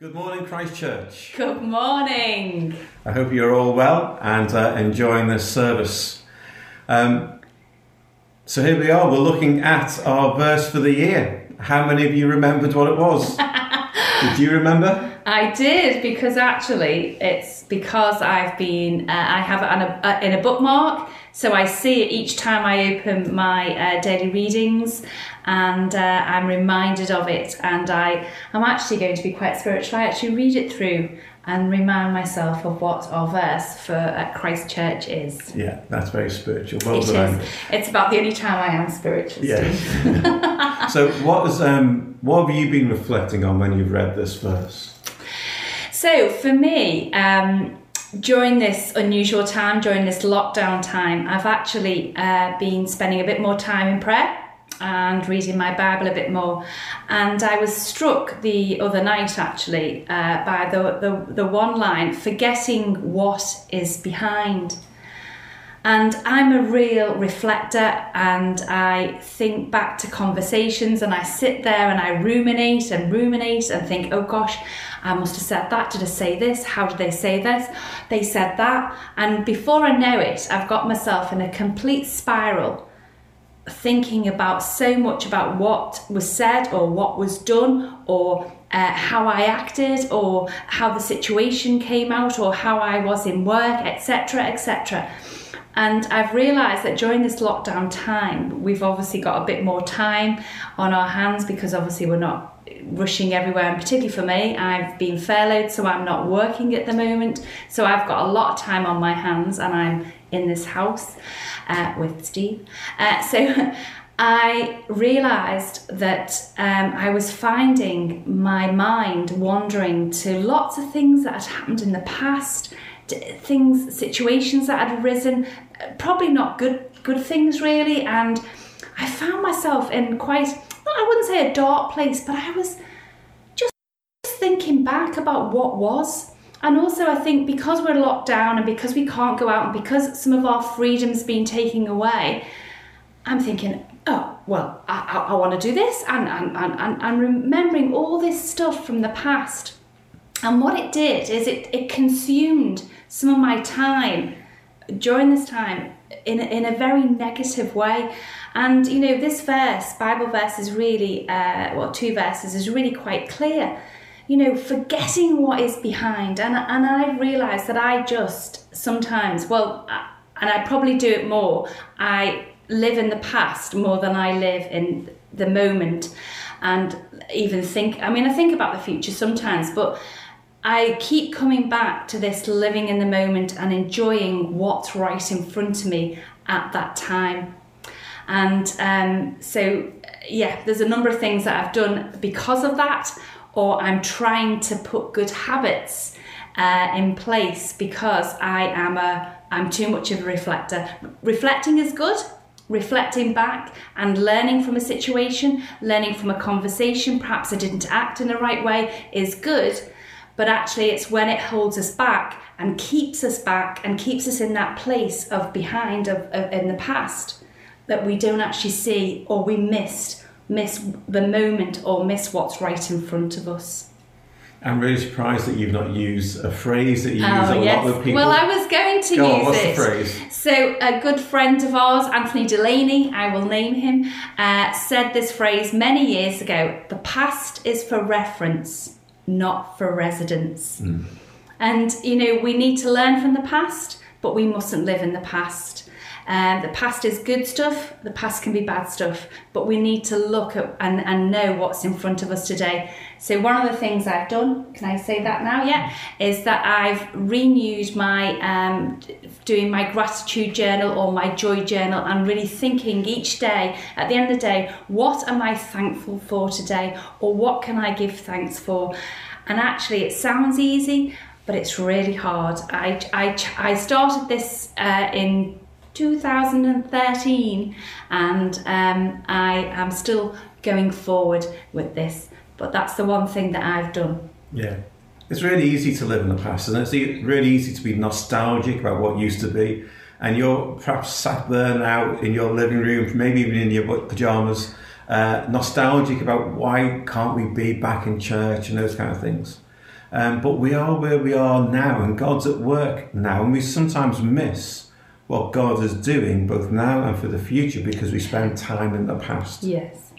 Good morning, Christ Church. Good morning. I hope you're all well and uh, enjoying this service. Um, so here we are, we're looking at our verse for the year. How many of you remembered what it was? Did you remember? I did because actually it's because I've been, uh, I have it on a, uh, in a bookmark, so I see it each time I open my uh, daily readings and uh, I'm reminded of it. And I, I'm actually going to be quite spiritual. I actually read it through and remind myself of what our verse for uh, Christ Church is. Yeah, that's very spiritual. Well It done. is. It's about the only time I am spiritual. Yeah. so what is um what have you been reflecting on when you've read this verse? So for me, um, during this unusual time, during this lockdown time, I've actually uh, been spending a bit more time in prayer and reading my Bible a bit more. And I was struck the other night actually uh, by the, the, the one line, forgetting what is behind. And I'm a real reflector and I think back to conversations and I sit there and I ruminate and ruminate and think, oh gosh, I must have said that. Did I say this? How did they say this? They said that. And before I know it, I've got myself in a complete spiral thinking about so much about what was said or what was done or uh, how I acted or how the situation came out or how I was in work, etc., etc. And I've realised that during this lockdown time, we've obviously got a bit more time on our hands because obviously we're not rushing everywhere. And particularly for me, I've been furloughed, so I'm not working at the moment. So I've got a lot of time on my hands and I'm in this house uh, with Steve. Uh, so I realised that um, I was finding my mind wandering to lots of things that had happened in the past, things, situations that had arisen, probably not good, good things really. And I found myself in quite, I wouldn't say a dark place, but I was just thinking back about what was. And also, I think because we're locked down and because we can't go out and because some of our freedom's been taken away, I'm thinking, oh, well, I, I, I want to do this and, and, and, and, remembering all this stuff from the past. And what it did is it, it consumed some of my time during this time in a, in a very negative way. And you know, this verse, Bible verse, is really, uh, well, two verses, is really quite clear. You know, forgetting what is behind. And, and I've realised that I just sometimes, well, and I probably do it more, I live in the past more than I live in the moment. And even think, I mean, I think about the future sometimes, but I keep coming back to this living in the moment and enjoying what's right in front of me at that time. And um, so, yeah, there's a number of things that I've done because of that, or I'm trying to put good habits uh, in place because I am a I'm too much of a reflector. Reflecting is good. Reflecting back and learning from a situation, learning from a conversation, perhaps I didn't act in the right way, is good but actually it's when it holds us back and keeps us back and keeps us in that place of behind of, of in the past that we don't actually see or we missed miss the moment or miss what's right in front of us I'm really surprised that you've not used a phrase that you use oh a yes lot with people. well i was going to Go on, use what's it the phrase? so a good friend of ours anthony delaney i will name him uh, said this phrase many years ago the past is for reference not for residence mm. and you know, we need to learn from the past, but we mustn't live in the past. Um, the past is good stuff, the past can be bad stuff, but we need to look at and, and know what's in front of us today. So, one of the things I've done, can I say that now? Yeah, is that I've renewed my um, doing my gratitude journal or my joy journal and really thinking each day, at the end of the day, what am I thankful for today or what can I give thanks for? And actually, it sounds easy, but it's really hard. I, I, I started this uh, in 2013 and um, I am still going forward with this. But that's the one thing that I've done. Yeah. It's really easy to live in the past, and it's really easy to be nostalgic about what used to be. And you're perhaps sat there now in your living room, maybe even in your pajamas, uh, nostalgic about why can't we be back in church and those kind of things. Um, but we are where we are now, and God's at work now, and we sometimes miss what God is doing both now and for the future because we spend time in the past. Yes.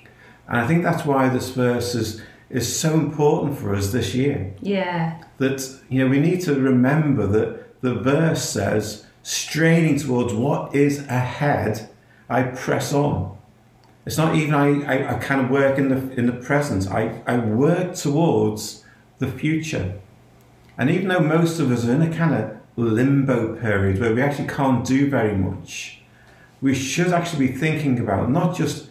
And I think that's why this verse is, is so important for us this year. Yeah. That, you know, we need to remember that the verse says, straining towards what is ahead, I press on. It's not even I, I, I kind of work in the, in the present, I, I work towards the future. And even though most of us are in a kind of limbo period where we actually can't do very much, we should actually be thinking about not just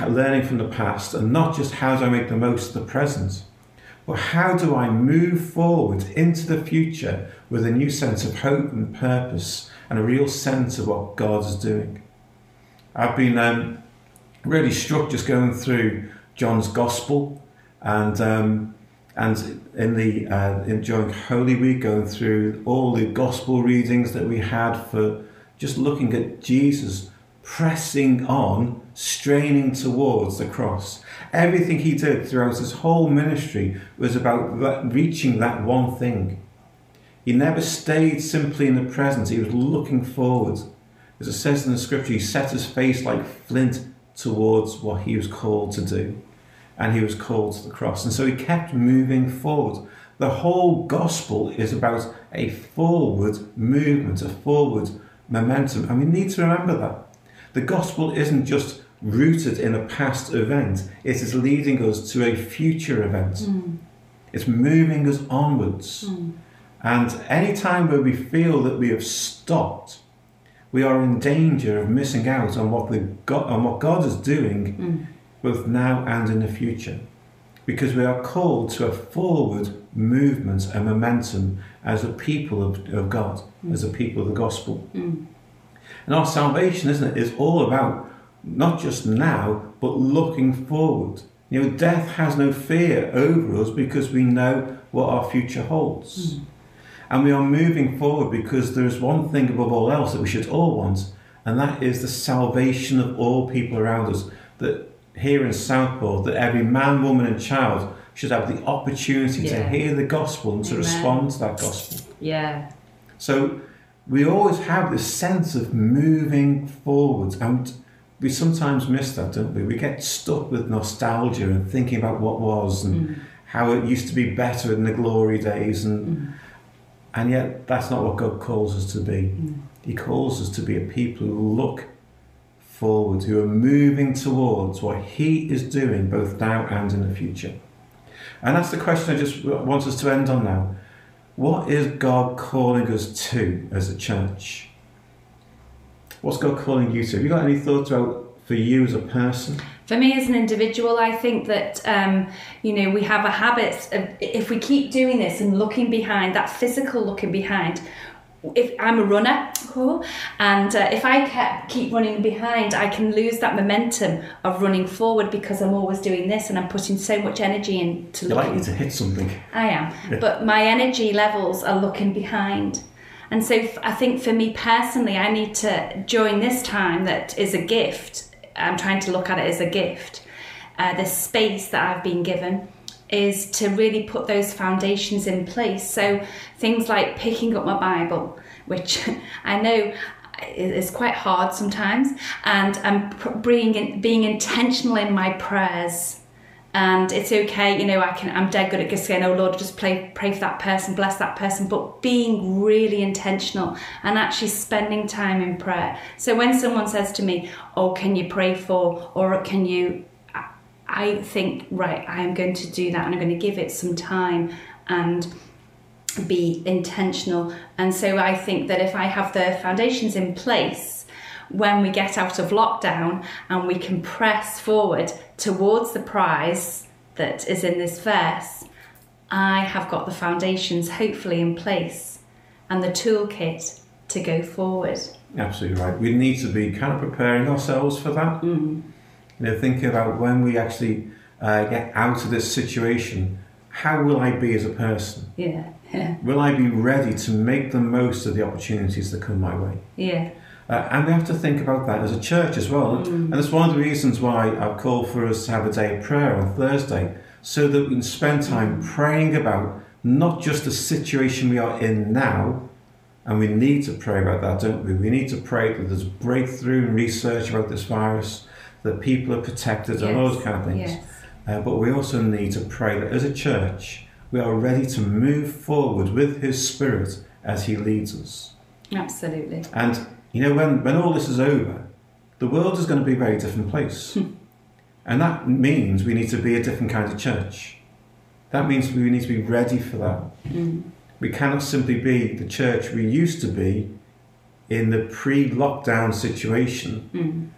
learning from the past and not just how do I make the most of the present, but how do I move forward into the future with a new sense of hope and purpose and a real sense of what God is doing. I've been um, really struck just going through John's Gospel and um, and in the uh, in, during Holy Week, going through all the Gospel readings that we had for just looking at Jesus pressing on, straining towards the cross. Everything he did throughout his whole ministry was about reaching that one thing. He never stayed simply in the present, he was looking forward. As it says in the scripture, he set his face like flint towards what he was called to do. And he was called to the cross. And so he kept moving forward. The whole gospel is about a forward movement, a forward momentum. And we need to remember that. The gospel isn't just rooted in a past event, it is leading us to a future event. Mm. It's moving us onwards. Mm. And any time where we feel that we have stopped, we are in danger of missing out on what, the God, on what God is doing Mm. Both now and in the future. Because we are called to a forward movement and momentum as a people of, of God, as a people of the gospel. Mm. And our salvation, isn't it, is all about not just now, but looking forward. You know, death has no fear over us because we know what our future holds. And we are moving forward because there is one thing above all else that we should all want, and that is the salvation of all people around us. That here in Southport, that every man, woman, and child should have the opportunity to hear the gospel and to Amen. respond to that gospel. Yeah. So we always have this sense of moving forwards, and we sometimes miss that, don't we? We get stuck with nostalgia and thinking about what was and Mm. how it used to be better in the glory days, and Mm. and yet that's not what God calls us to be. Mm. He calls us to be a people who look forward, who are moving towards what He is doing both now and in the future. And that's the question I just want us to end on now. What is God calling us to as a church? What's God calling you to? Have you got any thoughts about for you as a person? For me as an individual, I think that um, you know we have a habit of if we keep doing this and looking behind that physical looking behind. If I'm a runner, cool, and uh, if I kept, keep running behind, I can lose that momentum of running forward because I'm always doing this and I'm putting so much energy into You're looking likely to hit something. I am, Yeah. but my energy levels are looking behind. And so f- I think for me personally, I need to, during this time that is a gift, I'm trying to look at it as a gift, uh, the space that I've been given is to really put those foundations in place. So things like picking up my Bible, which I know is quite hard sometimes, and I'm being, being intentional in my prayers and it's okay you know i can i'm dead good at just saying oh lord just pray pray for that person bless that person but being really intentional and actually spending time in prayer so when someone says to me oh can you pray for or can you I- think right i am going to do that and i'm going to give it some time and be intentional and so i think that if i have the foundations in place when we get out of lockdown and we can press forward towards the prize that is in this verse, I have got the foundations hopefully in place and the toolkit to go forward. Absolutely right. We need to be kind of preparing ourselves for that. Mm. You know, thinking about when we actually uh, get out of this situation, how will I be as a person? Yeah, yeah, Will I be ready to make the most of the opportunities that come my way? yeah, Uh, and we have to think about that as a church as well. And that's one of the reasons why I've called for us to have a day of prayer on Thursday, so that we can spend time praying about not just the situation we are in now, and we need to pray about that, don't we? We need to pray that there's breakthrough in research about this virus, that people are protected, and all those kind of things. Yes. Uh, but we also need to pray that as a church, we are ready to move forward with His Spirit as He leads us. Absolutely. And, you know, when, when all this is over, the world is going to be a very different place. and that means we need to be a different kind of church. That means we need to be ready for that. Mm. We cannot simply be the church we used to be in the pre lockdown situation, Mm.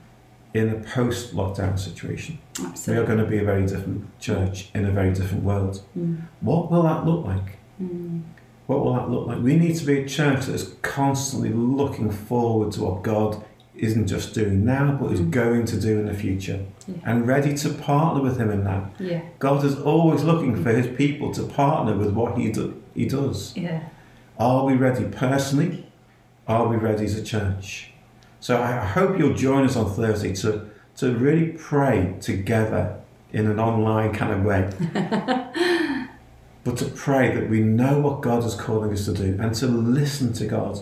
In a post lockdown situation. We are going to be a very different church in a very different world. Mm. What will that look like? Mm. What will that look like? We need to be a church that is constantly looking forward to what God isn't just doing now, but is Mm. going to do in the future, Yeah. and ready to partner with Him in that. Yeah. God is always looking for His people to partner with what He do, He does. Yeah. Are we ready personally? Are we ready as a church? So I hope you'll join us on Thursday to, to really pray together in an online kind of way. but to pray that we know what God is calling us to do and to listen to God.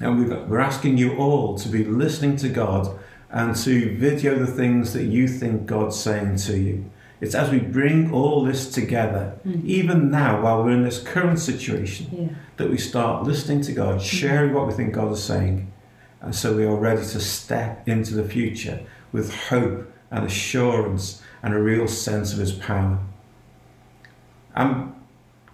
And we're asking you all to be listening to God and to video the things that you think God's saying to you. It's as we bring all this together, Mm. even now while we're in this current situation, Yeah. that we start listening to God, sharing what we think God is saying, and so we are ready to step into the future with hope and assurance and a real sense of His power. I'm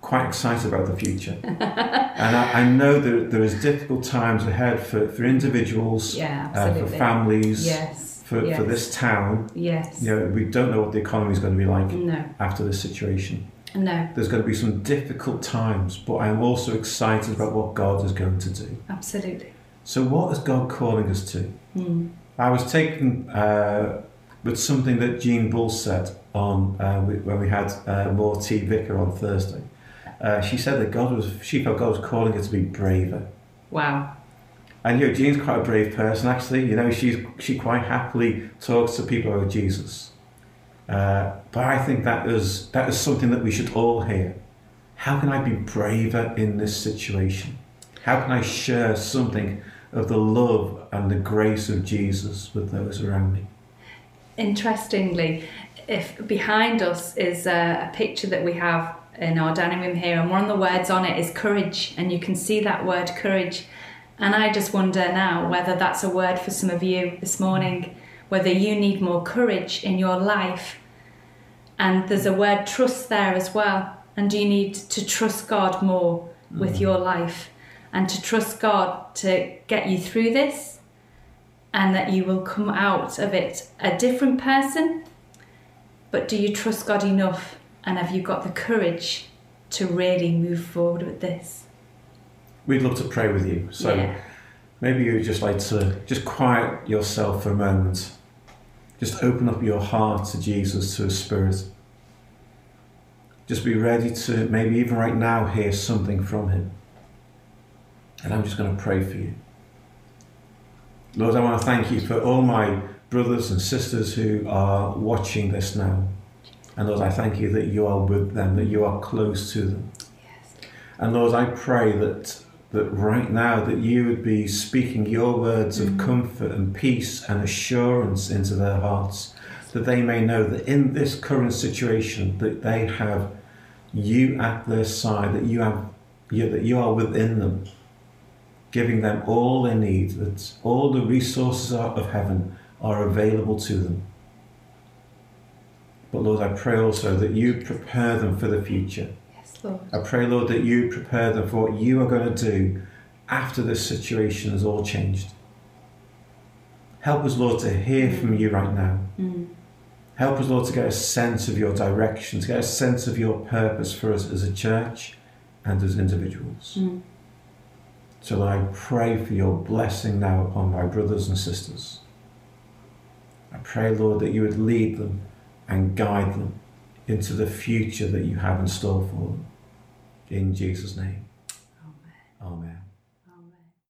quite excited about the future, and I, I know that there is difficult times ahead for, for individuals, Yeah. uh, for families, yes. for, yes. for this town. Yes. You know, we don't know what the economy is going to be like No. after this situation. No. There's going to be some difficult times, but I'm also excited about what God is going to do. Absolutely. So, what is God calling us to? Mm. I was taken uh, with something that Jean Bull said on uh, when we had uh, More T Vicar on Thursday. Uh, she said that God was, she felt God was calling her to be braver. Wow. And you know, Jean's quite a brave person actually. You know, she's she quite happily talks to people about Jesus. Uh, but I think that is that is something that we should all hear. How can I be braver in this situation? How can I share something of the love and the grace of Jesus with those around me? Interestingly, if behind us is a, a picture that we have in our dining room here, and one of the words on it is courage, and you can see that word courage. And I just wonder now whether that's a word for some of you this morning, whether you need more courage in your life. And there's a word trust there as well. And do you need to trust God more with mm. your life and to trust God to get you through this and that you will come out of it a different person? But do you trust God enough and have you got the courage to really move forward with this? We'd love to pray with you. So yeah. maybe you'd just like to just quiet yourself for a moment. Just open up your heart to Jesus, to His Spirit. Just be ready to maybe even right now hear something from Him. And I'm just going to pray for you. Lord, I want to thank you for all my brothers and sisters who are watching this now. And Lord, I thank you that you are with them, that you are close to them. And Lord, I pray that that right now that you would be speaking your words of Mhm. comfort and peace and assurance into their hearts, that they may know that in this current situation that they have you at their side, that you have you, that you are within them, giving them all they need, that all the resources of heaven are available to them. But Lord, I pray also that you prepare them for the future. Yes, Lord. I pray, Lord, that you prepare them for what you are going to do after this situation has all changed. Help us, Lord, to hear from you right now. Mm. Help us, Lord, to get a sense of your direction, to get a sense of your purpose for us as a church and as individuals. Mm. So I pray for your blessing now upon my brothers and sisters. I pray, Lord, that you would lead them and guide them into the future that you have in store for them. In Jesus' name. Amen. Amen.